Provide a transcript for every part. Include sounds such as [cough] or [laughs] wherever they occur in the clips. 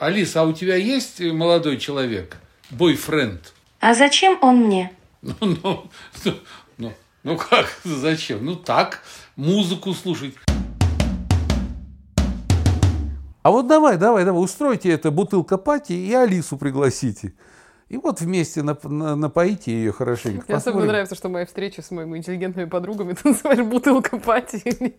Алиса, а у тебя есть молодой человек? Бойфренд? А зачем он мне? Ну, ну, ну, ну, ну как, зачем? Ну так, музыку слушать. А вот давай, давай, давай, устройте это бутылка пати и Алису пригласите. И вот вместе нап- на- напоите ее хорошенько. Мне особенно Посмотрим. нравится, что моя встреча с моими интеллигентными подругами, [laughs] ты называешь бутылка пати.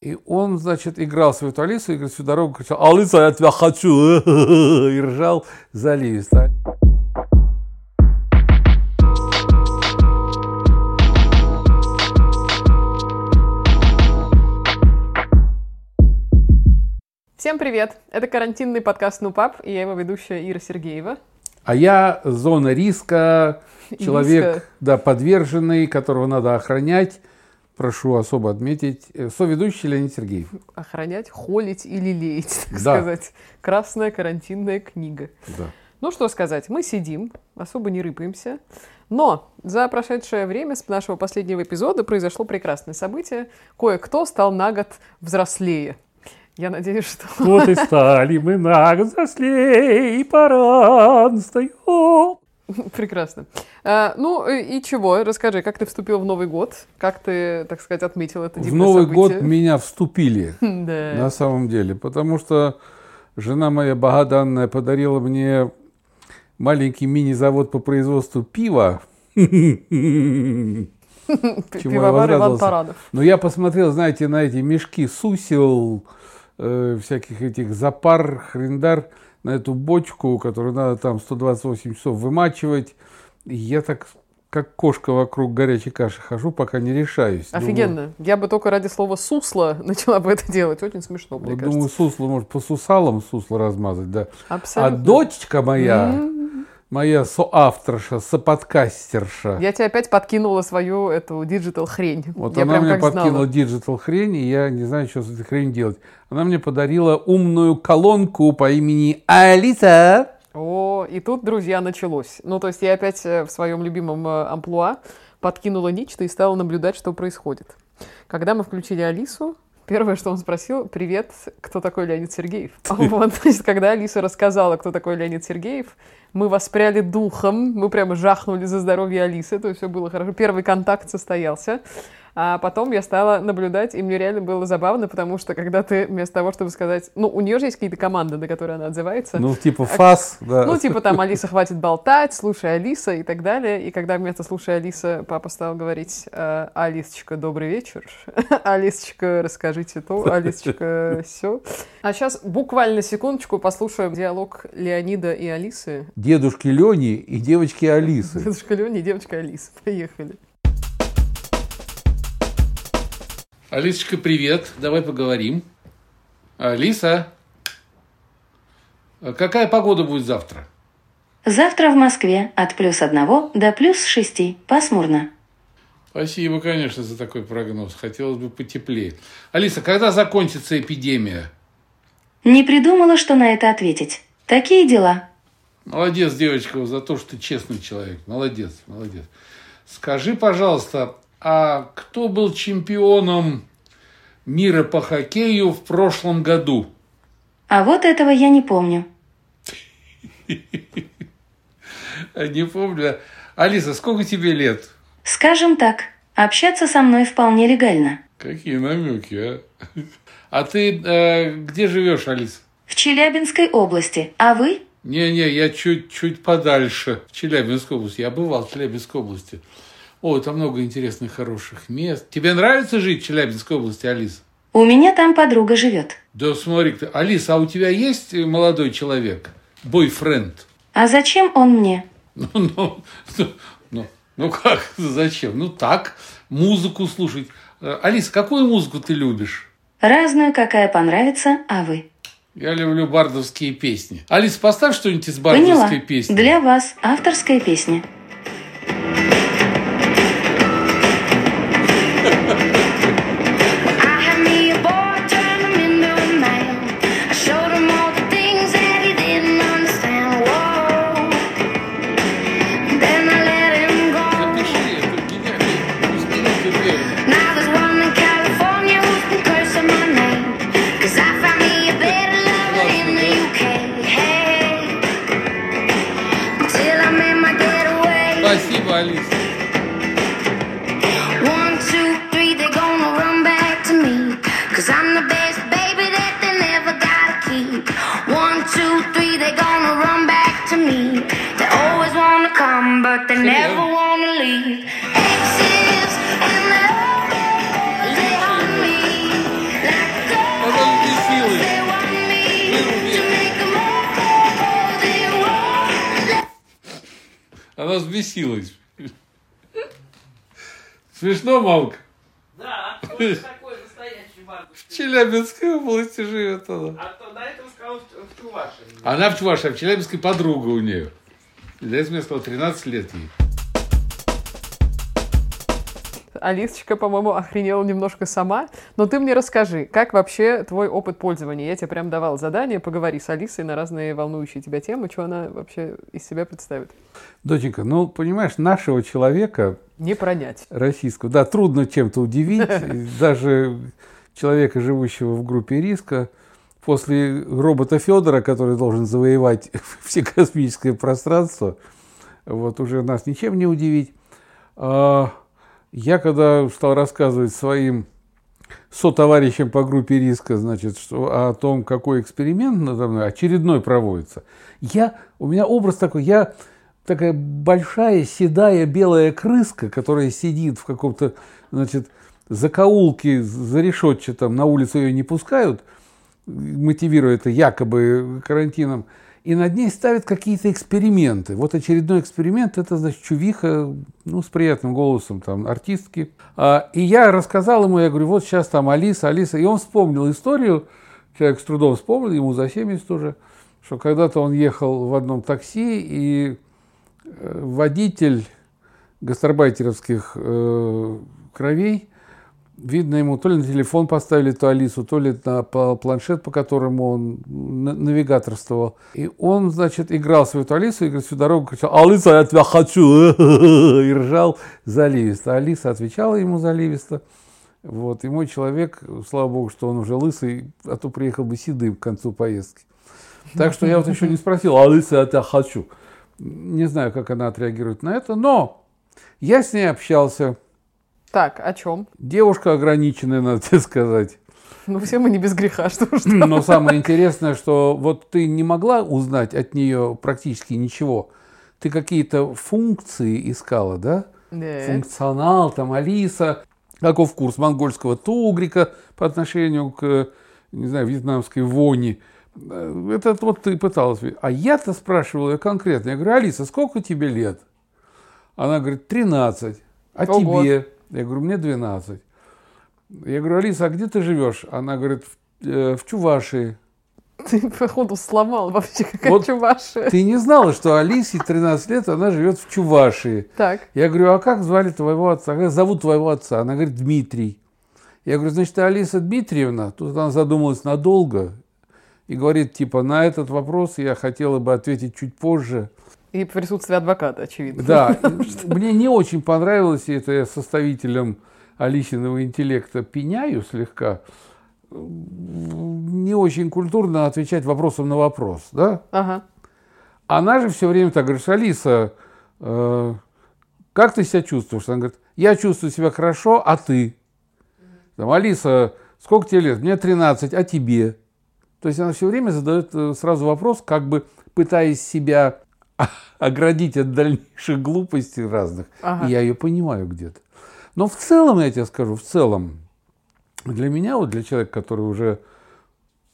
И он, значит, играл свою эту Алису и говорит, всю дорогу кричал, Алиса, я тебя хочу. [laughs] И ржал заливисто. Всем привет! Это карантинный подкаст «Ну, пап», и я его ведущая Ира Сергеева. А я зона риска, [laughs] человек, Риска. да, подверженный, которого надо охранять. Прошу особо отметить. э, Соведущий Леонид Сергеев. Охранять, холить или леять, [laughs] так Да. сказать. Красная карантинная книга. Да. Ну, что сказать, мы сидим, особо не рыпаемся. Но за прошедшее время с нашего последнего эпизода произошло прекрасное событие. Кое-кто стал на год взрослее. Я надеюсь, что... Вот и стали мы на год взрослее, и пора настает. [laughs] Прекрасно. А, ну э, и чего? Расскажи, как ты вступил в Новый год? Как ты, так сказать, отметил это В Новый событие? год меня вступили, [laughs] Да. на самом деле, потому что жена моя богоданная подарила мне маленький мини-завод по производству пива. [laughs] Пивовар Иван. Таранов. Но я посмотрел, знаете, на эти мешки сусел, э, всяких этих запар, хрендар, на эту бочку, которую надо там 128 часов вымачивать. И я так, как кошка вокруг горячей каши хожу, пока не решаюсь. Думаю, Офигенно. Я бы только ради слова «сусло» [laughs] начала бы это делать. Очень смешно, мне вот кажется. думаю, сусло, может, по сусалам сусло размазать, да. А Абсолютно. дочка моя, М. моя соавторша, соподкастерша, Я тебе опять подкинула свою эту digital хрень. Вот я она мне подкинула digital хрень, и я не знаю, что с этой хренью делать. Она мне подарила умную колонку по имени Алиса. О, и тут, друзья, началось. Ну, то есть я опять э, в своем любимом э, амплуа подкинула нечто и стала наблюдать, что происходит. Когда мы включили Алису, первое, что он спросил, привет, кто такой Леонид Сергеев? [laughs] Вот, значит, когда Алиса рассказала, кто такой Леонид Сергеев, мы воспряли духом, мы прямо жахнули за здоровье Алисы, то есть все было хорошо. Первый контакт состоялся. А потом я стала наблюдать, и мне реально было забавно, потому что когда ты вместо того, чтобы сказать... Ну, у нее же есть какие-то команды, на которые она отзывается. Ну, типа фас, да. Ну, типа там Алиса, хватит болтать, слушай Алиса и так далее. И когда вместо слушай Алиса папа стал говорить «Э, Алисочка, добрый вечер. [laughs] Алисочка, расскажите то. Алисочка, все. А сейчас буквально секундочку послушаем диалог Леонида и Алисы. Дедушки Лени и девочки Алисы. Дедушка Леони и девочка Алиса. Поехали. Алисочка, привет. Давай поговорим. Алиса, какая погода будет завтра? Завтра в Москве от плюс одного до плюс шести. Пасмурно. Спасибо, конечно, за такой прогноз. Хотелось бы потеплее. Алиса, когда закончится эпидемия? Не придумала, что на это ответить. Такие дела. Молодец, девочка, за то, что ты честный человек. Молодец, молодец. Скажи, пожалуйста, а кто был чемпионом мира по хоккею в прошлом году? А вот этого я не помню. [laughs] Не помню. Алиса, сколько тебе лет? Скажем так, общаться со мной вполне легально. Какие намеки, а? [laughs] А ты э, где живешь, Алиса? В Челябинской области. А вы? Не-не, я чуть-чуть подальше, в Челябинской области. Я бывал в Челябинской области. О, там много интересных, хороших мест. Тебе нравится жить в Челябинской области, Алиса? У меня там подруга живет. Да смотри ты. Алиса, а у тебя есть э, молодой человек? Бойфренд? А зачем он мне? Ну, ну, ну, ну, ну как, [laughs] зачем? Ну так, музыку слушать. Э, Алиса, какую музыку ты любишь? Разную, какая понравится, а вы? Я люблю бардовские песни. Алиса, поставь что-нибудь из Поняла. бардовской песни. Для вас авторская песня. Мамка? Да, вот такой настоящий Маркус. В Челябинской области живет она. А то до этого сказал в в Чувашии. Она в Чувашии, а в Челябинской подруга у нее. Для этого я сказал, 13 лет ей. Алисочка, по-моему, охренела немножко сама. Но ты мне расскажи, как вообще твой опыт пользования? Я тебе прям давал задание, поговори с Алисой на разные волнующие тебя темы, что она вообще из себя представит. Доченька, ну, понимаешь, нашего человека Не пронять. российского, да, трудно чем-то удивить. [laughs] Даже человека, живущего в группе риска, после робота Федора, который должен завоевать [laughs] все космическое пространство, вот уже нас ничем не удивить. Я когда стал рассказывать своим сотоварищам по группе риска, значит, что, о том, какой эксперимент надо мной очередной проводится, я, у меня образ такой, я такая большая седая белая крыска, которая сидит в каком-то, значит, закоулке за решетчатом, на улицу ее не пускают, мотивируя это якобы карантином, и над ней ставят какие-то эксперименты. Вот очередной эксперимент, это, значит, чувиха, ну, с приятным голосом, там, артистки. А, и я рассказал ему, я говорю, вот сейчас там Алиса, Алиса. И он вспомнил историю, человек с трудом вспомнил, ему за 70 уже, что когда-то он ехал в одном такси, и э, водитель гастарбайтеровских э, кровей, видно ему, то ли на телефон поставили эту Алису, то ли на планшет, по которому он на- навигаторствовал. И он, значит, играл свою эту Алису и всю дорогу кричал, Алиса, я тебя хочу! [laughs] И ржал заливисто. Алиса отвечала ему заливисто. Вот. И мой человек, слава богу, что он уже лысый, а то приехал бы седым к концу поездки. Так что я вот еще не спросил, Алиса, я тебя хочу. Не знаю, как она отреагирует на это, но я с ней общался. Так, о чем? Девушка ограниченная, [laughs] надо тебе сказать. Ну, все мы не без греха, что уж там. Но самое интересное, что вот ты не могла узнать от нее практически ничего. Ты какие-то функции искала, да? Да. Функционал, там, Алиса. Каков курс монгольского тугрика по отношению к, не знаю, вьетнамской вони. Э, Это вот ты пыталась. А я-то спрашивал ее конкретно. Я говорю, Алиса, сколько тебе лет? Она говорит, 13. А Ого. тебе? Я говорю, мне 12. Я говорю, Алиса, а где ты живешь? Она говорит, в, э, в Чувашии. Ты, походу, сломал вообще, какая Вот чувашия. Ты не знала, что Алисе 13 лет, она живет в Чувашии. Так, Я говорю, а как звали твоего отца? Как зовут твоего отца? Она говорит, Дмитрий. Я говорю, значит, Алиса Дмитриевна? Тут она задумалась надолго и говорит, типа, на этот вопрос я хотела бы ответить чуть позже. И присутствие адвоката, очевидно. Да, [laughs] мне не очень понравилось, и это я составителем Алисиного интеллекта пеняю слегка, не очень культурно отвечать вопросом на вопрос, да? Ага. Она же все время так говорит, Алиса, э, как ты себя чувствуешь? Она говорит, я чувствую себя хорошо, а ты? Там, Алиса, сколько тебе лет? Мне 13, а тебе? То есть она все время задает э, сразу вопрос, как бы пытаясь себя [laughs] оградить от дальнейших глупостей разных. Ага. И я ее понимаю где-то. Но в целом, я тебе скажу, в целом, для меня, вот для человека, который уже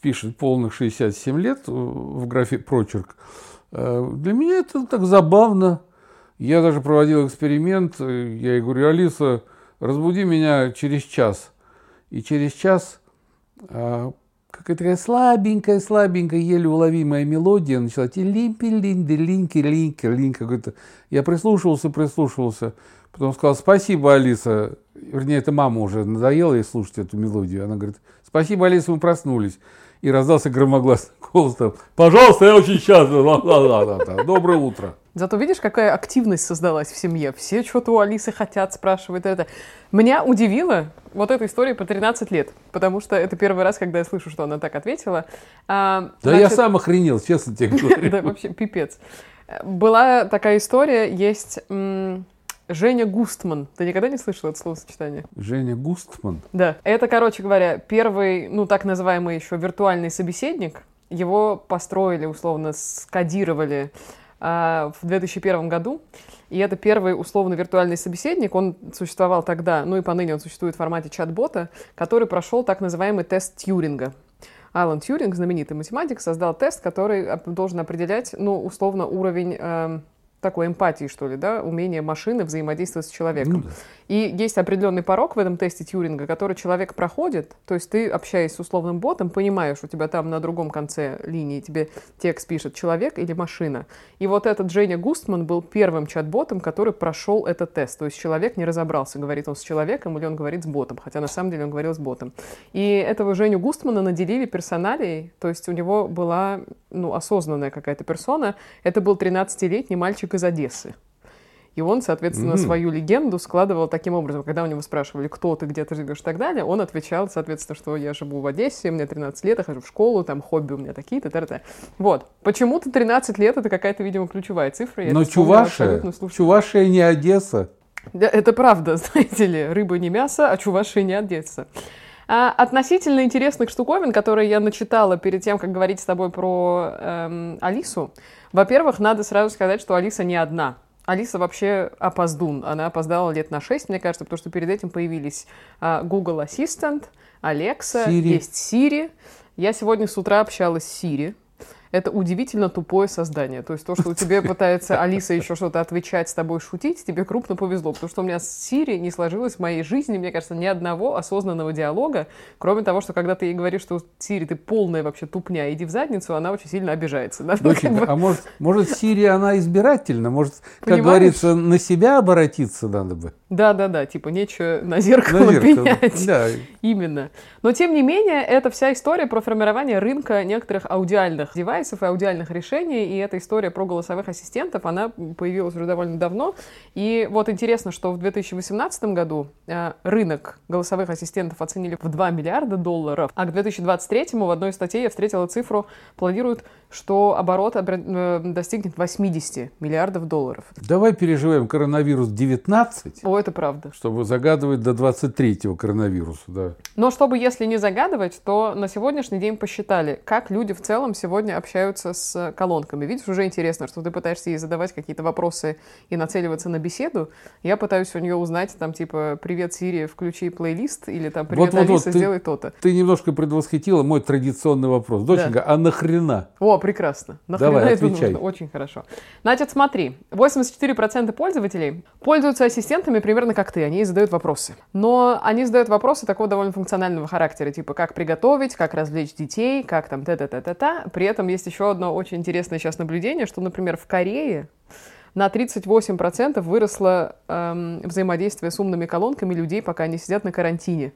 пишет полных 67 лет э, в графе прочерк, э, для меня это так забавно. Я даже проводил эксперимент, э, я ей говорю, Алиса, разбуди меня через час. И через час а, какая-то слабенькая, слабенькая, еле уловимая мелодия начала. Лимпи, линди, линки, линки, линки. Какой-то. Я прислушивался, прислушивался. Потом сказал, спасибо, Алиса. Вернее, это мама уже надоела ей слушать эту мелодию. Она говорит, спасибо, Алиса, мы проснулись. И раздался громогласный голос там, пожалуйста, я очень счастлив. Доброе утро. Зато видишь, какая активность создалась в семье. Все что-то у Алисы хотят, спрашивают это. Меня удивило вот эта история по 13 лет, потому что это первый раз, когда я слышу, что она так ответила. А, Да я значит, сам охренел, честно тебе [laughs] говорю. Да, вообще пипец. Была такая история, есть Женя Густман. Ты никогда не слышал это словосочетание? Женя Густман. Да. Это, короче говоря, первый, ну, так называемый еще виртуальный собеседник. Его построили, условно, скодировали в 2001 году. И это первый условно виртуальный собеседник. Он существовал тогда, ну и поныне он существует в формате чат-бота, который прошел так называемый тест Тьюринга. Алан Тьюринг, знаменитый математик, создал тест, который должен определять, ну, условно, уровень эм, такой эмпатии, что ли, да, умение машины взаимодействовать с человеком. Ну да. И есть определенный порог в этом тесте Тьюринга, который человек проходит, то есть ты, общаясь с условным ботом, понимаешь, у тебя там на другом конце линии тебе текст пишет человек или машина. И вот этот Женя Густман был первым чат-ботом, который прошел этот тест. То есть человек не разобрался, говорит он с человеком или он говорит с ботом, хотя на самом деле он говорил с ботом. И этого Женю Густмана наделили персоналией, то есть у него была ну, осознанная какая-то персона. Это был 13-летний мальчик из Одессы. И он, соответственно, Мгм. свою легенду складывал таким образом. Когда у него спрашивали, кто ты, где ты живешь и так далее, он отвечал, соответственно, что я живу в Одессе, мне 13 лет, я хожу в школу, там хобби у меня такие-то, та та Вот. Почему-то 13 лет это какая-то, видимо, ключевая цифра. Я Но Чувашия. Чувашия не Одесса. Это правда, [laughs] знаете ли, рыба не мясо, а чуваши не одеться. А, относительно интересных штуковин, которые я начитала перед тем, как говорить с тобой про эм, Алису. Во-первых, надо сразу сказать, что Алиса не одна. Алиса вообще опоздун. Она опоздала лет на 6, мне кажется, потому что перед этим появились а, Google Assistant, Alexa, Siri. есть Siri. Я сегодня с утра общалась с Siri. Это удивительно тупое создание. То есть то, что тебе [laughs] пытается Алиса еще что-то отвечать, с тобой шутить, тебе крупно повезло. Потому что у меня с Сири не сложилось в моей жизни, мне кажется, ни одного осознанного диалога, кроме того, что когда ты ей говоришь, что Сири, ты полная вообще тупня, иди в задницу, она очень сильно обижается. да. Ну, как Доченька, бы, а может, может Сирия, она избирательна? Может, как Понимаешь? говорится, на себя обратиться надо бы? Да-да-да, типа нечего на зеркало, На зеркало. пенять. Да. Именно. Но, тем не менее, это вся история про формирование рынка некоторых аудиальных девайсов и аудиальных решений, и эта история про голосовых ассистентов, она появилась уже довольно давно. И вот интересно, что в 2018 году э, рынок голосовых ассистентов оценили в 2 миллиарда долларов, а к 2023 в одной из статей я встретила цифру, планируют, что оборот э, достигнет 80 миллиардов долларов. Давай переживем коронавирус 19, О, это правда. чтобы загадывать до 23-го коронавируса. Да. Но чтобы, если не загадывать, то на сегодняшний день посчитали, как люди в целом сегодня общаются с колонками. Видишь, уже интересно, что ты пытаешься ей задавать какие-то вопросы и нацеливаться на беседу. Я пытаюсь у нее узнать, там, типа, «Привет, Сири, включи плейлист», или там «Привет, Вот-вот-вот, Алиса, ты- сделай то-то». Ты немножко предвосхитила мой традиционный вопрос. Доченька, а нахрена? О, прекрасно. Нахрена Давай, это отвечай. нужно? Очень хорошо. Значит, смотри, 84% пользователей пользуются ассистентами примерно как ты. Они задают вопросы. Но они задают вопросы такого довольно функционального характера, типа как приготовить, как развлечь детей, как там та-та-та-та-та. При этом есть еще одно очень интересное сейчас наблюдение, что, например, в Корее на 38% выросло эм, взаимодействие с умными колонками людей, пока они сидят на карантине.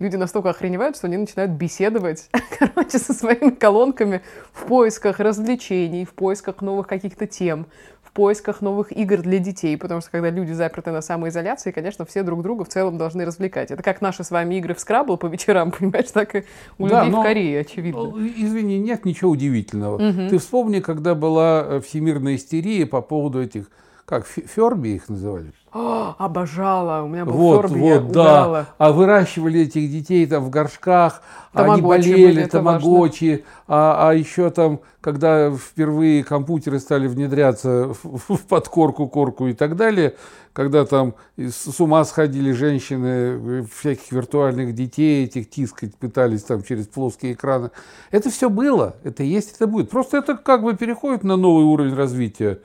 Люди настолько охреневают, что они начинают беседовать, [laughs] короче, со своими колонками в поисках развлечений, в поисках новых каких-то тем, поисках новых игр для детей, потому что когда люди заперты на самоизоляции, конечно, все друг друга в целом должны развлекать. Это как наши с вами игры в скрабл по вечерам, [laughs] понимаешь, так и у Да, людей но- в Корее, очевидно. Ну, Извини, нет ничего удивительного. Мгм. Ты вспомни, когда была э, всемирная истерия по поводу этих, как, фе- ферби их называли? О, обожала, у меня был Вот, Ферби, я вот, да. угорала. А выращивали этих детей там в горшках, а они Тамагочи болели, были, тамагочи, а, а еще там, когда впервые компьютеры стали внедряться в, в подкорку, корку и так далее, когда там с ума сходили женщины, э, всяких виртуальных детей этих тискать пытались там через плоские экраны. Это все было, это есть, это будет. Просто это как бы переходит на новый уровень развития.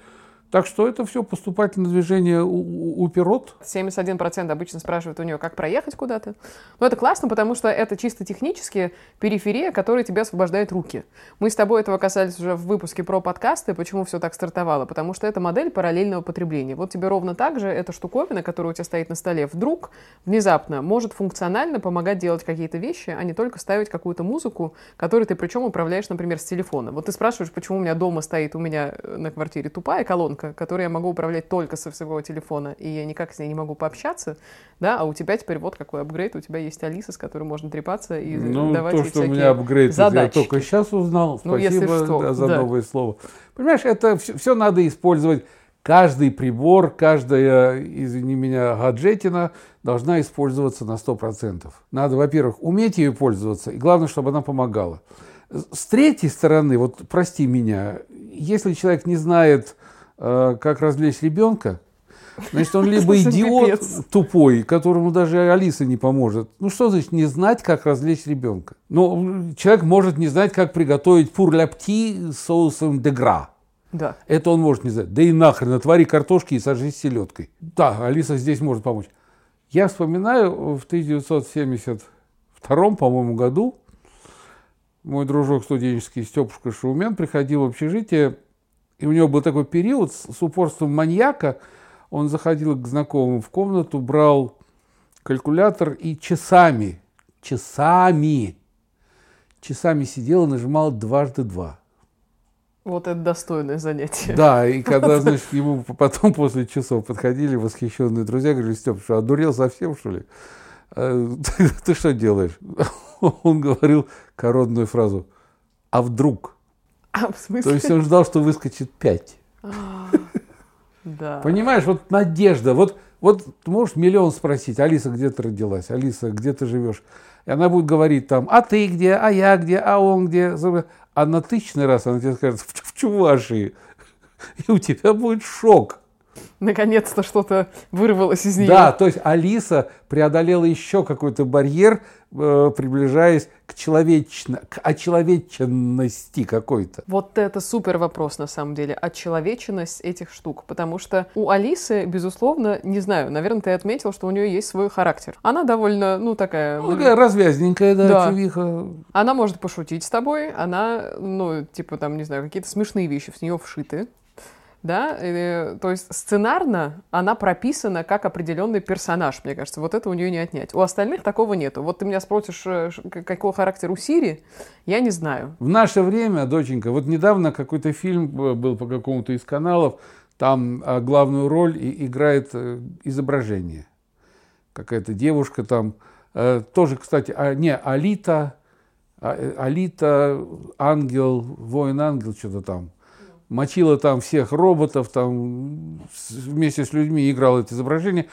Так что это все поступательное движение у, у- уперот. 71% обычно спрашивают у нее, как проехать куда-то. Но это классно, потому что это чисто технически периферия, которая тебе освобождает руки. Мы с тобой этого касались уже в выпуске про подкасты, почему все так стартовало. Потому что это модель параллельного потребления. Вот тебе ровно так же эта штуковина, которая у тебя стоит на столе, вдруг внезапно может функционально помогать делать какие-то вещи, а не только ставить какую-то музыку, которую ты причем управляешь, например, с телефона. Вот ты спрашиваешь, почему у меня дома стоит, у меня э, на квартире тупая колонка, которую я могу управлять только со своего телефона, и я никак с ней не могу пообщаться, да, а у тебя теперь вот какой апгрейд, у тебя есть Алиса, с которой можно трепаться и Ну, давать то, ей что у меня апгрейд, это я задачки. только сейчас узнал. Ну, если Спасибо что, да, за да. новое слово. Понимаешь, это все, надо использовать. Каждый прибор, каждая, извини меня, гаджетина должна использоваться на 100%. Надо, во-первых, уметь ее пользоваться, и главное, чтобы она помогала. С третьей стороны, вот прости меня, если человек не знает, как развлечь ребенка, значит, он либо идиот тупой, которому даже Алиса не поможет. Ну что значит не знать, как развлечь ребенка? Ну, человек может не знать, как приготовить пур-ляпти с соусом дегра. Да. Это он может не знать. Да и нахрен, отвари картошки и сожги селедкой. Да, Алиса здесь может помочь. Я вспоминаю в 1972, по-моему, году мой дружок студенческий Степушка Шаумен приходил в общежитие, и у него был такой период с, с упорством маньяка. Он заходил к знакомым в комнату, брал калькулятор и часами, часами, часами сидел и нажимал дважды два. Вот это достойное занятие. Да, и [laughs] когда, значит, ему потом после часов подходили восхищенные друзья, говорили, Степ, что, одурел совсем, что ли? «А [laughs] Ты, ты что делаешь? [laughs] Он говорил коронную фразу «А вдруг?». [laughs] А, в То смысле? есть он ждал, что выскочит пять. [laughs] Да. Понимаешь, вот надежда, вот, вот можешь миллион спросить, Алиса, где ты родилась, Алиса, где ты живешь? И она будет говорить там, а ты где, а я где, а он где. А на тысячный раз она тебе скажет, в, в Чувашии. [laughs] И у тебя будет шок. Наконец-то что-то вырвалось из нее. Да, то есть Алиса преодолела еще какой-то барьер, э, приближаясь к, человечно, к очеловеченности какой-то. Вот это супер вопрос, на самом деле, отчеловеченность этих штук. Потому что у Алисы, безусловно, не знаю, наверное, ты отметил, что у нее есть свой характер. Она довольно, ну, такая... Ну, такая развязненькая, да, Да. чувиха. Она может пошутить с тобой, она, ну, типа, там, не знаю, какие-то смешные вещи в нее вшиты. Да, Э, то есть сценарно она прописана как определенный персонаж, мне кажется. Вот это у нее не отнять. У остальных такого нету. Вот ты меня спросишь, э, какого характера у Сири, я не знаю. В наше время, доченька, вот недавно какой-то фильм э, был по какому-то из каналов, там а, главную роль и- играет э, изображение. Какая-то девушка там, тоже, кстати, а, не, Алита, а, Алита, ангел, воин-ангел, что-то там. Мочила там всех роботов, там вместе с людьми играла это изображение.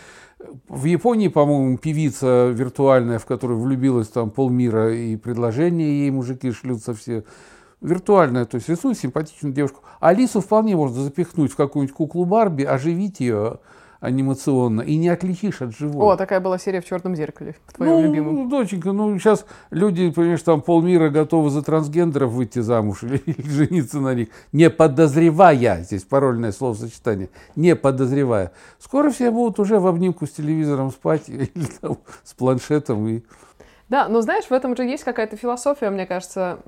В Японии, по-моему, певица виртуальная, в которую влюбилась там полмира, и предложения ей мужики шлются все. Виртуальная, то есть рисует симпатичную девушку. Алису вполне можно запихнуть в какую-нибудь куклу Барби, оживить ее анимационно, и не отличишь от живого. О, такая была серия в черном зеркале, в твоем ну, любимом. доченька, ну сейчас люди, понимаешь, там полмира готовы за трансгендеров выйти замуж или, [laughs] или жениться на них, не подозревая, здесь парольное словосочетание, не подозревая. Скоро все будут уже в обнимку с телевизором спать [laughs] или там, с планшетом и Да, но знаешь, в этом же есть какая-то философия, мне кажется,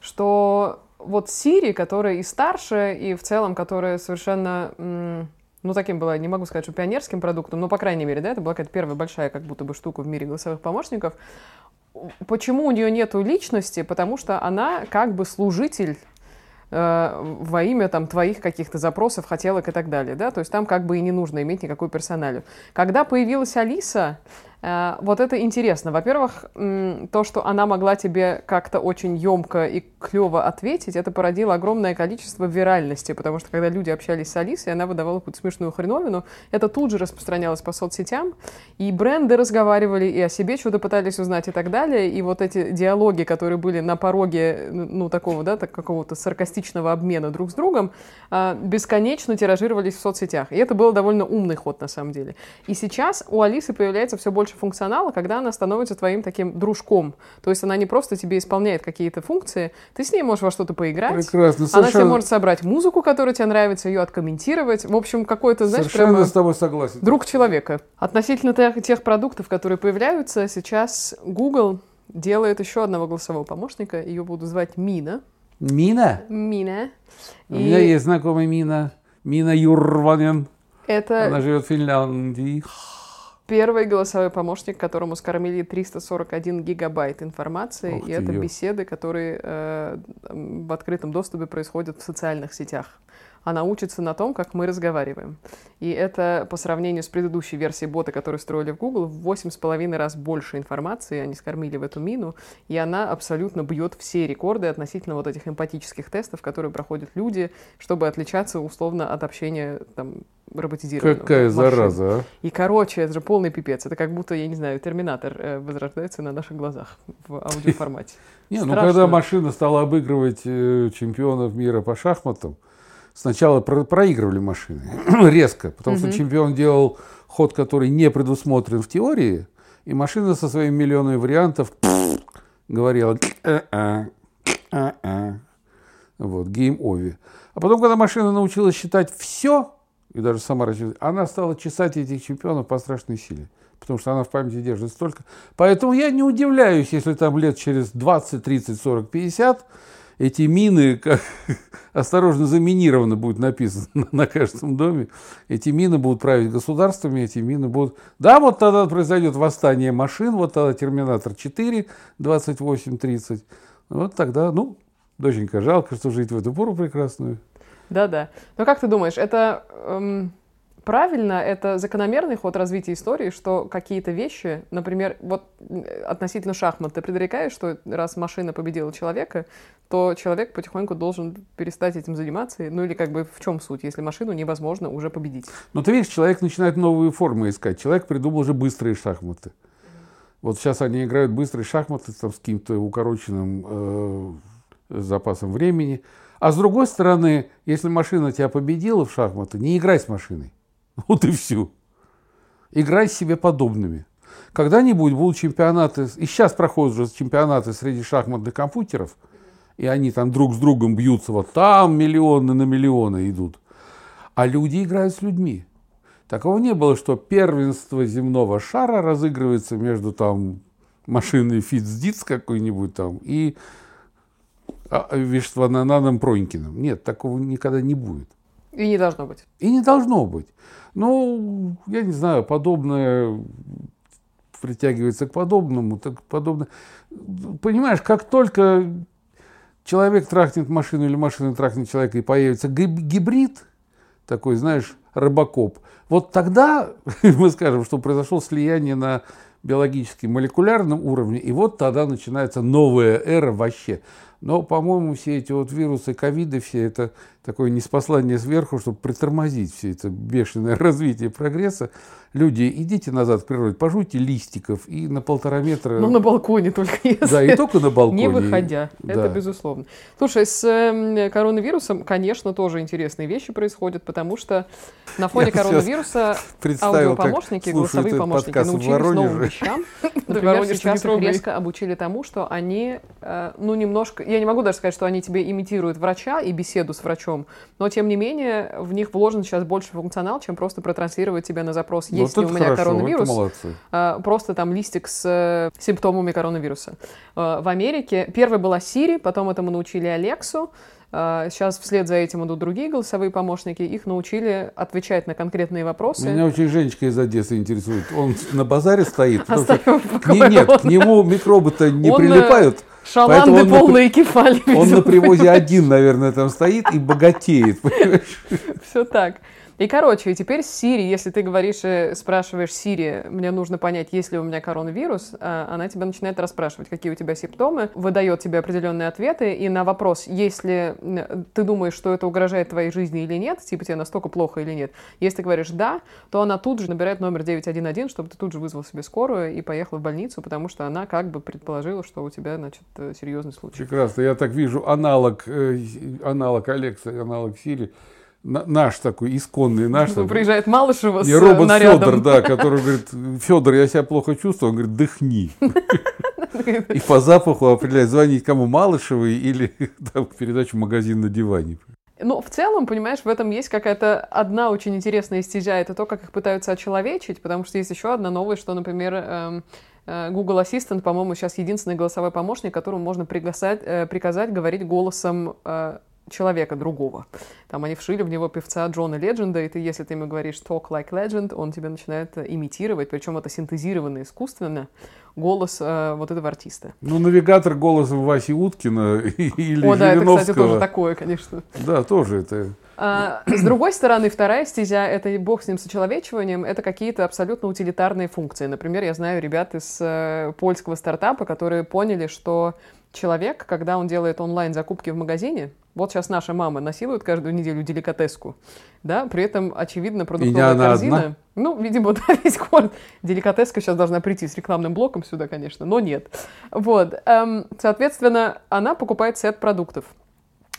что вот Сири, которая и старше, и в целом, которая совершенно, ну, таким была, не могу сказать, что пионерским продуктом, но, по крайней мере, да, это была какая-то первая большая как будто бы штука в мире голосовых помощников. Почему у нее нету личности? Потому что она как бы служитель э, во имя там твоих каких-то запросов, хотелок и так далее, да, то есть там как бы и не нужно иметь никакую персоналию. Когда появилась Алиса, вот это интересно. Во-первых, то, что она могла тебе как-то очень емко и клево ответить, это породило огромное количество виральности, потому что когда люди общались с Алисой, она выдавала какую-то смешную хреновину, это тут же распространялось по соцсетям, и бренды разговаривали, и о себе что-то пытались узнать и так далее, и вот эти диалоги, которые были на пороге, ну, такого, да, так, какого-то саркастичного обмена друг с другом, а, бесконечно тиражировались в соцсетях. И это был довольно умный ход, на самом деле. И сейчас у Алисы появляется все больше функционала, когда она становится твоим таким дружком. То есть она не просто тебе исполняет какие-то функции, ты с ней можешь во что-то поиграть. прекрасно. Она тебе Совершенно, может собрать музыку, которая тебе нравится, ее откомментировать. В общем, какой-то, знаешь, совершенно прямо с тобой согласен. друг человека. Относительно тех, тех продуктов, которые появляются, сейчас Google делает еще одного голосового помощника. Ее буду звать Мина. Мина? Мина. У меня есть знакомая Мина. Мина Юрванен. это Она живет в Финляндии. Первый голосовой помощник, которому скормили 341 гигабайт информации, Ух и это ё. беседы, которые э, в открытом доступе происходят в социальных сетях. Она учится на том, как мы разговариваем. И это по сравнению с предыдущей версией бота, которую строили в Google, в 8,5 раз больше информации они скормили в эту мину, и она абсолютно бьет все рекорды относительно вот этих эмпатических тестов, которые проходят люди, чтобы отличаться условно от общения там, роботизированного. Какая машин. зараза, а? И короче, это же полный пипец. Это как будто, я не знаю, терминатор э, возрождается на наших глазах в аудиоформате. [laughs] Не, ну когда машина стала обыгрывать э, чемпионов мира по шахматам, сначала про- проигрывали машины [clears throat] резко, потому что Мгм. чемпион делал ход, который не предусмотрен в теории, и машина со своими миллионами вариантов [clears throat] говорила. Вот, гейм-ове. А потом, когда машина научилась считать все, и даже сама рассчитывать, она стала чесать этих чемпионов по страшной силе. Потому что она в памяти держит столько. Поэтому я не удивляюсь, если там лет через 20, 30, 40, 50 эти мины, как [laughs] осторожно заминировано будет написано на- каждом доме, эти мины будут править государствами, эти мины будут... Да, вот тогда произойдет восстание машин, вот тогда Терминатор 4, 28-30. Вот тогда, ну, доченька, жалко, что жить в эту пору прекрасную. Да-да. Но как ты думаешь, это эм, правильно, это закономерный ход развития истории, что какие-то вещи, например, вот относительно шахмат, ты предрекаешь, что раз машина победила человека, то человек потихоньку должен перестать этим заниматься? Ну или как бы в чем суть, если машину невозможно уже победить? Но ты видишь, человек начинает новые формы искать. Человек придумал уже быстрые шахматы. Вот сейчас они играют быстрые шахматы там, с каким-то укороченным э, запасом времени. А с другой стороны, если машина тебя победила в шахматы, не играй с машиной. [laughs] Вот и все. Играй себе подобными. Когда-нибудь будут чемпионаты, и сейчас проходят уже чемпионаты среди шахматных компьютеров, и они там друг с другом бьются, вот там миллионы на миллионы идут. А люди играют с людьми. Такого не было, что первенство земного шара разыгрывается между там машиной Фицдиц какой-нибудь там и а, Виштванананом Пронькиным. Нет, такого никогда не будет. И не должно быть. И не должно быть. Ну, я не знаю, подобное притягивается к подобному, так подобное. Понимаешь, как только человек трахнет машину или машина трахнет человека и появится гиб- гибрид, такой, знаешь, рыбакоп, вот тогда [laughs] мы скажем, что произошло слияние на биологически молекулярном уровне, и вот тогда начинается новая эра вообще. Но, по-моему, все эти вот вирусы, ковиды, все это такое неспослание сверху, чтобы притормозить все это бешеное [laughs] развитие прогресса. Люди, идите назад в природу, пожуйте листиков и на полтора метра... Ну, на балконе только [laughs] если. Да, и только на балконе. Не выходя, Да. это безусловно. Слушай, с эм, коронавирусом, конечно, тоже интересные вещи происходят, потому что на фоне Я коронавируса [laughs] аудиопомощники, голосовые помощники научились новым вещам. Например, сейчас их резко обучили тому, что они, э, ну, немножко, я не могу даже сказать, что они тебе имитируют врача и беседу с врачом, но, тем не менее, в них вложен сейчас больше функционал, чем просто протранслировать тебе на запрос, Вот есть ли это у меня хорошо, коронавирус, а, просто там листик с э, симптомами коронавируса. А, В Америке первой была Siri, потом этому научили Алексу. А, Сейчас вслед за этим идут другие голосовые помощники. Их научили отвечать на конкретные вопросы. Меня очень Женечка из Одессы интересует. Он на базаре стоит, [laughs] что нет, к нему микробы-то не Он, э, поэтому Шаланды он на- полные кефали. Он на привозе один, наверное, там стоит и богатеет. понимаешь? Все так. И, короче, и теперь с Siri, если ты говоришь, спрашиваешь Siri, мне нужно понять, есть ли у меня коронавирус, а, она тебя начинает расспрашивать, какие у тебя симптомы, выдает тебе определенные ответы, и на вопрос, если ты думаешь, что это угрожает твоей жизни или нет, типа тебе настолько плохо или нет, если ты говоришь «да», то она тут же набирает номер 911, чтобы ты тут же вызвал себе скорую и поехал в больницу, потому что она как бы предположила, что у тебя, значит, э, серьезный случай. Прекрасно. Я так вижу аналог, э, аналог Алекса, аналог Сири. На- наш такой, исконный наш. Ну, приезжает Малышева с И э, робот нарядом. Федор, да, который говорит, Федор, я себя плохо чувствую. Он говорит, дыхни. [laughs] И по запаху определяет, звонить кому Малышевой или [laughs] там, передачу «Магазин на диване». Ну, в целом, понимаешь, в этом есть какая-то одна очень интересная стезя. Это то, как их пытаются очеловечить, потому что есть еще одна новость, что, например, эм, э, Google Assistant, по-моему, сейчас единственный голосовой помощник, которому можно пригласать, э, приказать говорить голосом человека другого. Там они вшили в него певца Джона Ледженда, и ты, если ты ему говоришь «talk like legend», он тебя начинает э, имитировать, причем это синтезированно искусственно, голос э, вот этого артиста. Ну, навигатор голосом Васи Уткина [laughs] или О, да, это, кстати, тоже такое, конечно. Да, тоже это. А, с другой стороны, вторая стезя, это и бог с ним с очеловечиванием, это какие-то абсолютно утилитарные функции. Например, я знаю ребят из э, польского стартапа, которые поняли, что человек, когда он делает онлайн-закупки в магазине, вот сейчас наша мама насилует каждую неделю деликатеску, да, при этом, очевидно, продуктовая она корзина... одна? Ну, видимо, [laughs] да, весь город. Деликатеска сейчас должна прийти с рекламным блоком сюда, конечно, но нет. Вот. эм, соответственно, она покупает сет продуктов.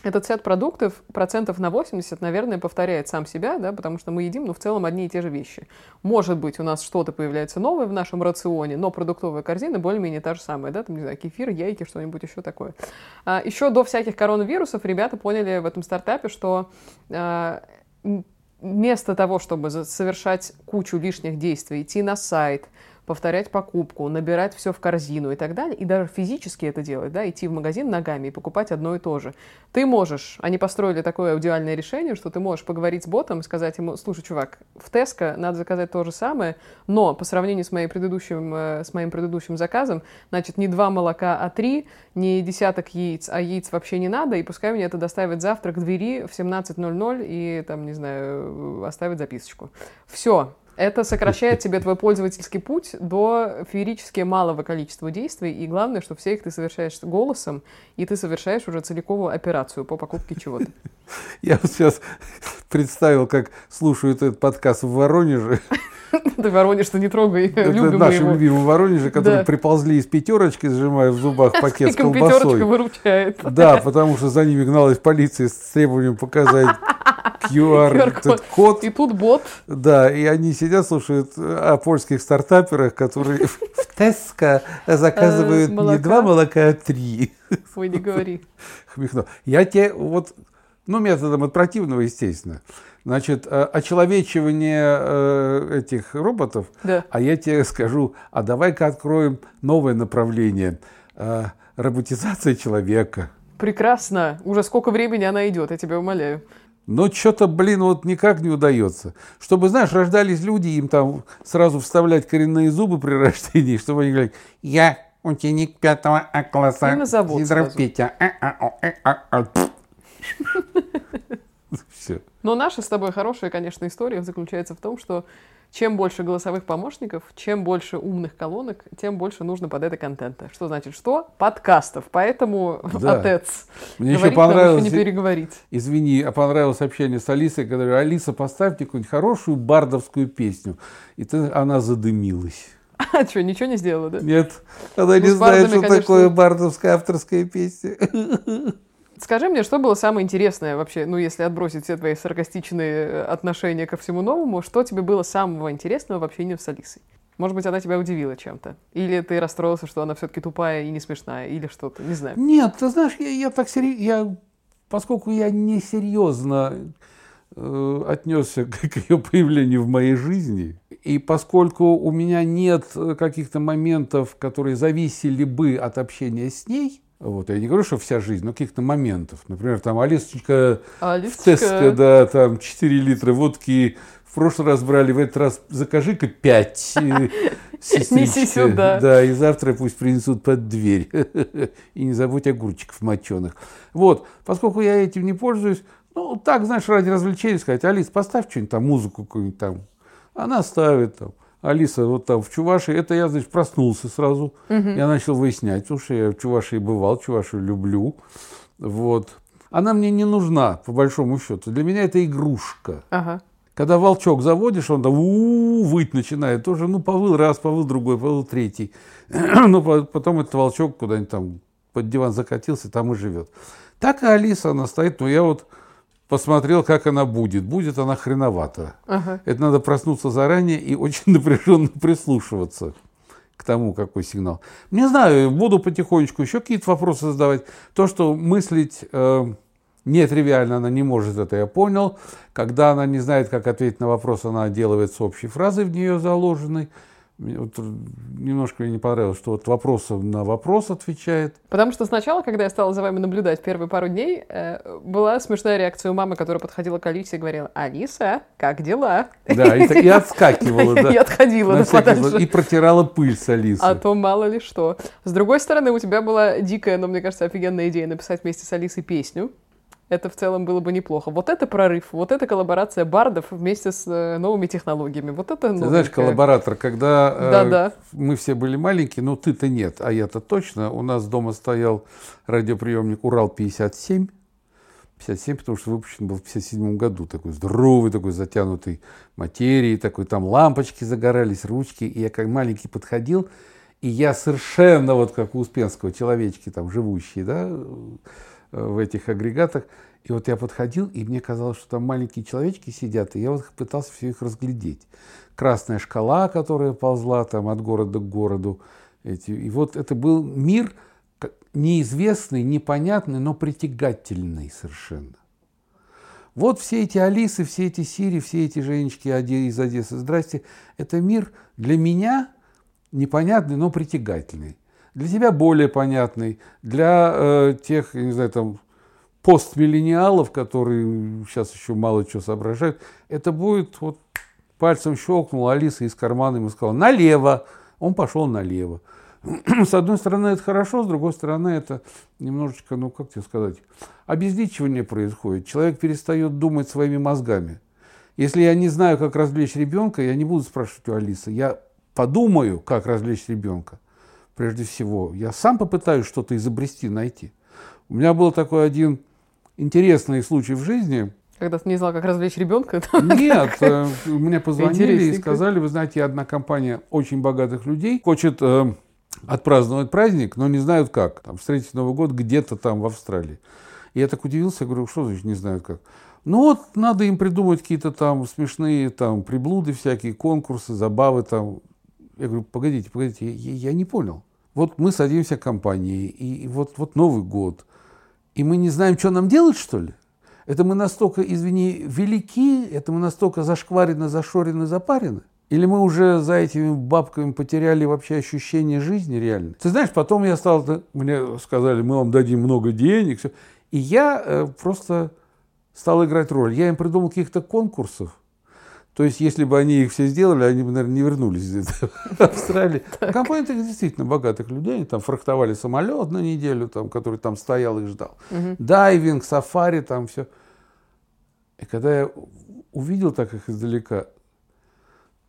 Этот сет продуктов процентов на 80, наверное, повторяет сам себя, да, потому что мы едим, ну, в целом, одни и те же вещи. Может быть, у нас что-то появляется новое в нашем рационе, но продуктовая корзина более-менее та же самая, да, там, не знаю, кефир, яйки, что-нибудь еще такое. А, еще до всяких коронавирусов ребята поняли в этом стартапе, что а, вместо того, чтобы совершать кучу лишних действий, идти на сайт, повторять покупку, набирать все в корзину и так далее, и даже физически это делать, да, идти в магазин ногами и покупать одно и то же. Ты можешь, они построили такое аудиальное решение, что ты можешь поговорить с ботом сказать ему, слушай, чувак, в Теско надо заказать то же самое, но по сравнению с, моей предыдущим, э, с моим предыдущим заказом, значит, не два молока, а три, не десяток яиц, а яиц вообще не надо, и пускай мне это доставит завтра к двери в 17.00 и, там, не знаю, оставит записочку. Все, это сокращает тебе твой пользовательский путь до феерически малого количества действий, и главное, что все их ты совершаешь голосом, и ты совершаешь уже целиковую операцию по покупке чего-то. [laughs] Я вот сейчас представил, как слушают этот подкаст в Воронеже. [laughs] Ты Воронеж, ты не трогай, Это любим наши его. любимые Воронежи, которые Да. приползли из пятерочки, сжимая в зубах [laughs] пакет с пятерочка колбасой. выручает. Да, потому что за ними гналась полиция с требованием показать [laughs] QR-код. код. И тут бот, Да, и они сидят, слушают о польских стартаперах, которые [laughs] в Теско заказывают Э, не два молока, а три. [laughs] ой, не говори. Хмехнул. Я тебе вот, ну, методом от противного, естественно. Значит, э, очеловечивание э, этих роботов, Да. а я тебе скажу, а давай-ка откроем новое направление. Роботизация человека. Прекрасно. Уже сколько времени она идет, я тебя умоляю. Но что-то, блин, вот никак не удается. Чтобы, знаешь, рождались люди, им там сразу вставлять коренные зубы при [laughs] рождении, чтобы они говорили, я ученик пятого А класса, а, о, э, а, пф». Все. Но наша с тобой хорошая, конечно, история заключается в том, что чем больше голосовых помощников, чем больше умных колонок, тем больше нужно под это контента. Что значит что? Подкастов. Поэтому, Да. отец, Мне еще говорить понравилось, еще не переговорить. извини, а понравилось общение с Алисой, когда я говорю, Алиса, поставьте какую-нибудь хорошую бардовскую песню. И ты, она задымилась. [laughs] А что, ничего не сделала, да? Нет, она Ну, не знает, бардами, что конечно. такое бардовская авторская песня. [laughs] Скажи мне, что было самое интересное вообще, ну, если отбросить все твои саркастичные э, отношения ко всему новому, что тебе было самого интересного в общении с Алисой? Может быть, она тебя удивила чем-то? Или ты расстроился, что она все-таки тупая и не смешная, или что-то, не знаю. Нет, ты знаешь, я, я так серьезно, я, поскольку я несерьезно э, отнесся к, к ее появлению в моей жизни, и поскольку у меня нет э, каких-то моментов, которые зависели бы от общения с ней, вот, я не говорю, что вся жизнь, но каких-то моментов. Например, там Алисочка в Алисочка, Теско, да, там 4 литра водки в прошлый раз брали, в этот раз закажи-ка 5. [laughs] Неси сюда. Да, и завтра пусть принесут под дверь. [laughs] И не забудь огурчиков моченых. Вот, поскольку я этим не пользуюсь, ну, так, знаешь, ради развлечения сказать, Алис, поставь что-нибудь там, музыку какую-нибудь там. Она ставит там. Алиса, вот там в Чувашии, это я, значит, проснулся сразу. Я начал выяснять, слушай, я в Чувашии бывал, Чувашию люблю. Вот. Она мне не нужна, по большому счету. Для меня это игрушка. Ага. Когда волчок заводишь, он там у выть начинает. Тоже, ну, повыл раз, повыл другой, повыл третий. [clears throat] ну, по- потом этот волчок куда-нибудь там под диван закатился, там и живет. Так и Алиса, она стоит, но я вот посмотрел, как она будет. Будет она хреновато. Ага. Это надо проснуться заранее и очень [laughs] напряженно прислушиваться к тому, какой сигнал. Не знаю, буду потихонечку еще какие-то вопросы задавать. То, что мыслить э, нетривиально она не может, это я понял. Когда она не знает, как ответить на вопрос, она делает с общей фразой в нее заложенной. Вот э, немножко мне не понравилось, что вот вопросом на вопрос отвечает. Потому что сначала, когда я стала за вами наблюдать первые пару дней, э, была смешная реакция у мамы, которая подходила к Алисе и говорила, «Алиса, как дела?» Да, и, отскакивала, [laughs] да. И отходила, и протирала пыль с Алисой. А то мало ли что. С другой стороны, у тебя была дикая, но мне кажется, офигенная идея написать вместе с Алисой песню. Это в целом было бы неплохо. Вот это прорыв, вот это коллаборация бардов вместе с э, новыми технологиями. Вот это Ты знаешь, новенькое. коллаборатор, когда э, Да-да. мы все были маленькие, ну ты-то нет, а я-то точно. У нас дома стоял радиоприемник Урал-57. 57, потому что выпущен был в 57 году. Такой здоровый, такой затянутый материей, такой там лампочки загорались, ручки. И я как маленький подходил, и я совершенно вот как у Успенского, человечки там живущие, да, в этих агрегатах. И вот я подходил, и мне казалось, что там маленькие человечки сидят, и я вот пытался все их разглядеть. Красная шкала, которая ползла там от города к городу. Эти, и вот это был мир неизвестный, непонятный, но притягательный совершенно. Вот все эти Алисы, все эти Сири, все эти Женечки из Одессы. Здрасте. Это мир для меня непонятный, но притягательный. Для тебя более понятный. Для э, тех, я не знаю, там, постмиллениалов, которые сейчас еще мало чего соображают, это будет вот пальцем щелкнул Алиса из кармана ему сказала налево. Он пошел налево. [clears throat] С одной стороны, это хорошо, с другой стороны, это немножечко, ну, как тебе сказать, обезличивание происходит. Человек перестает думать своими мозгами. Если я не знаю, как развлечь ребенка, я не буду спрашивать у Алисы. Я подумаю, как развлечь ребенка. Прежде всего, я сам попытаюсь что-то изобрести, найти. У меня был такой один интересный случай в жизни. Когда ты не знал, как развлечь ребенка, Нет, э, мне позвонили и сказали, вы знаете, одна компания очень богатых людей хочет э, отпраздновать праздник, но не знают как. Там, встретить Новый год где-то там в Австралии. И я так удивился, говорю, что значит не знают как? Ну вот, надо им придумать какие-то там смешные там приблуды всякие, конкурсы, забавы там. Я говорю, погодите, погодите, я, я- не понял. Вот мы садимся компанией, и, и вот, вот Новый год, и мы не знаем, что нам делать, что ли? Это мы настолько, извини, велики, это мы настолько зашкварены, зашорены, запарены? Или мы уже за этими бабками потеряли вообще ощущение жизни реально? Ты знаешь, потом я стал, мне сказали, мы вам дадим много денег. всё. И я э, просто стал играть роль. Я им придумал каких-то конкурсов. То есть, если бы они их все сделали, они бы, наверное, не вернулись [laughs] в Австралии. Компания таких действительно богатых людей. Они там фрахтовали самолет на неделю, там, который там стоял и ждал. Дайвинг, сафари, там все. И когда я увидел так их издалека,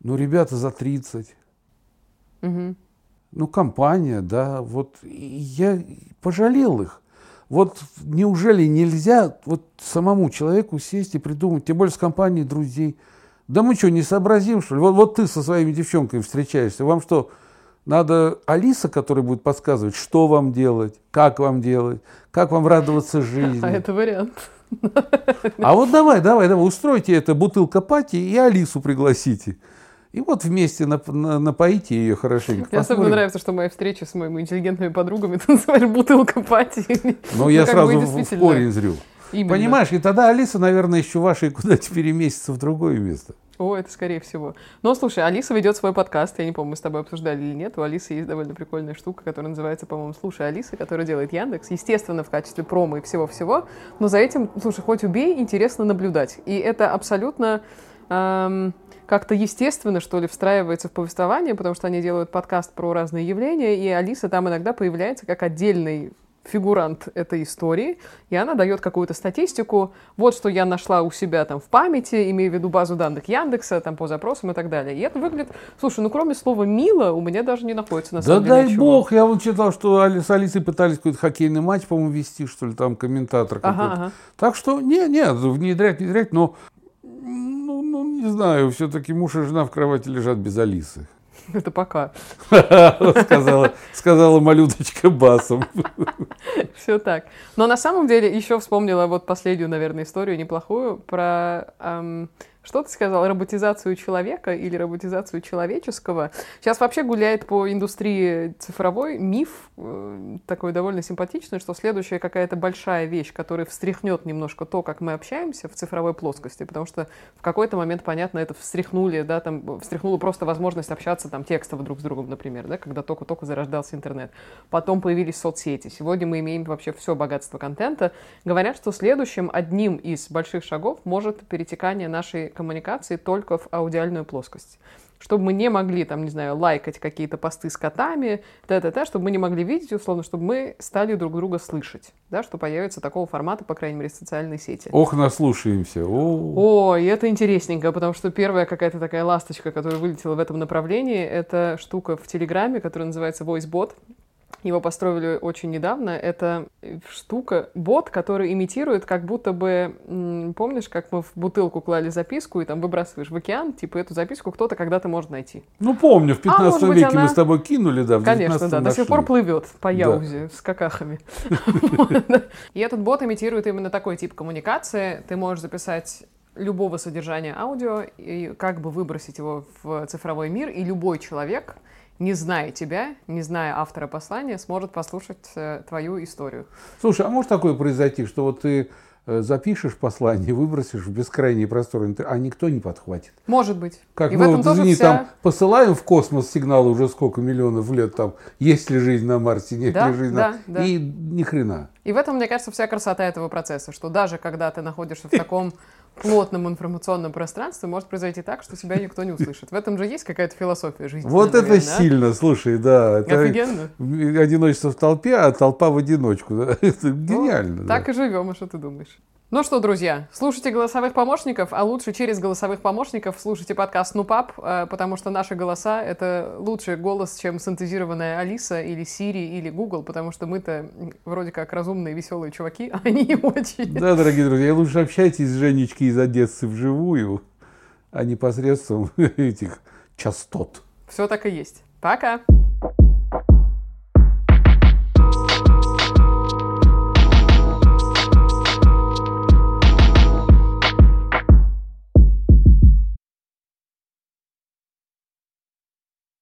ну, ребята за 30, Мгм. ну, компания, да, вот я пожалел их. Вот неужели нельзя вот самому человеку сесть и придумать, тем более с компанией друзей, да мы что, не сообразим, что ли? Вот, вот ты со своими девчонками встречаешься, вам что, надо Алиса, которая будет подсказывать, что вам делать, как вам делать, как вам радоваться жизни. [laughs] А это вариант. А вот давай, давай, давай, устройте это бутылка пати и Алису пригласите. И вот вместе нап- на- напоите ее хорошенько. Мне особенно нравится, что мои встречи с моими интеллигентными подругами, называешь бутылка пати. Но я Ну, сразу в- корень зрю. Именно. Понимаешь, и тогда Алиса, наверное, еще вашей куда-то переместится в другое место. О, это скорее всего. Но слушай, Алиса ведет свой подкаст. Я не помню, мы с тобой обсуждали или нет. У Алисы есть довольно прикольная штука, которая называется, по-моему, «Слушай Алиса», которая делает Яндекс. Естественно, в качестве промо и всего-всего. Но за этим, слушай, хоть убей, интересно наблюдать. И это абсолютно эм, как-то естественно, что ли, встраивается в повествование, потому что они делают подкаст про разные явления, и Алиса там иногда появляется как отдельный фигурант этой истории, и она дает какую-то статистику. Вот что я нашла у себя там в памяти, имею в виду базу данных Яндекса, там по запросам и так далее. И это выглядит... Слушай, ну кроме слова «мило» у меня даже не находится на Да самом деле дай ничего. бог, я вот читал, что с Алисой пытались какой-то хоккейный матч, по-моему, вести, что ли, там комментатор Ага, какой-то. ага. Так что, не, не, внедрять, внедрять, но, ну, ну, не знаю, все-таки муж и жена в кровати лежат без Алисы. [laughs] Это пока. [laughs] Сказала, сказала малюточка басом. [laughs] Все так. Но на самом деле еще вспомнила вот последнюю, наверное, историю неплохую про... эм, что ты сказал? Роботизацию человека или роботизацию человеческого. Сейчас вообще гуляет по индустрии цифровой миф, э, такой довольно симпатичный, что следующая какая-то большая вещь, которая встряхнет немножко то, как мы общаемся в цифровой плоскости, потому что в какой-то момент, понятно, это встряхнули, да, там, встряхнула просто возможность общаться там текстово друг с другом, например, да, когда только-только зарождался интернет. Потом появились соцсети. Сегодня мы имеем вообще все богатство контента. Говорят, что следующим одним из больших шагов может перетекание нашей коммуникации только в аудиальную плоскость. Чтобы мы не могли, там, не знаю, лайкать какие-то посты с котами, т-т-т, чтобы мы не могли видеть, условно, чтобы мы стали друг друга слышать, да, что появится такого формата, по крайней мере, социальные сети. Ох, наслушаемся. О, О, и это интересненько, потому что первая какая-то такая ласточка, которая вылетела в этом направлении, это штука в Телеграме, которая называется VoiceBot. Его построили очень недавно. Это штука, бот, который имитирует, как будто бы, помнишь, как мы в бутылку клали записку и там выбрасываешь в океан, типа эту записку кто-то когда-то может найти. Ну, помню, в 15 может быть, веке она- мы с тобой кинули, да, в Конечно, 19 да, до сих пор нашли. плывет по Да. Яузе с какахами. [laughs] И этот бот имитирует именно такой тип коммуникации. Ты можешь записать любого содержания аудио и как бы выбросить его в цифровой мир, и любой человек, не зная тебя, не зная автора послания, сможет послушать э, твою историю. Слушай, а может такое произойти, что вот ты э, запишешь послание, выбросишь в бескрайний простор, интер- а никто не подхватит? Может быть. Как и в мы вот, извини, вся- там посылаем в космос сигналы уже сколько миллионов лет, там, есть ли жизнь на Марсе, нет Да, ли жизнь да, на... да. И ни хрена. И в этом, мне кажется, вся красота этого процесса, что даже когда ты находишься в [laughs] таком плотном информационном пространстве, может произойти так, что тебя никто не услышит. В этом же есть какая-то философия жизни. Вот это наверное, а? сильно, слушай, да. Это Офигенно. одиночество в толпе, а толпа в одиночку. да. [laughs] Это гениально. да. Так и живем, а что ты думаешь? Ну что, друзья, слушайте голосовых помощников, а лучше через голосовых помощников слушайте подкаст «Нупап», э, потому что наши голоса — это лучший голос, чем синтезированная Алиса или Сири или Google, потому что мы-то вроде как разумные, веселые чуваки, а они не очень. Да, дорогие друзья, лучше общайтесь с Женечкой из Одессы вживую, а не посредством [laughs] этих частот. Все так и есть. Пока!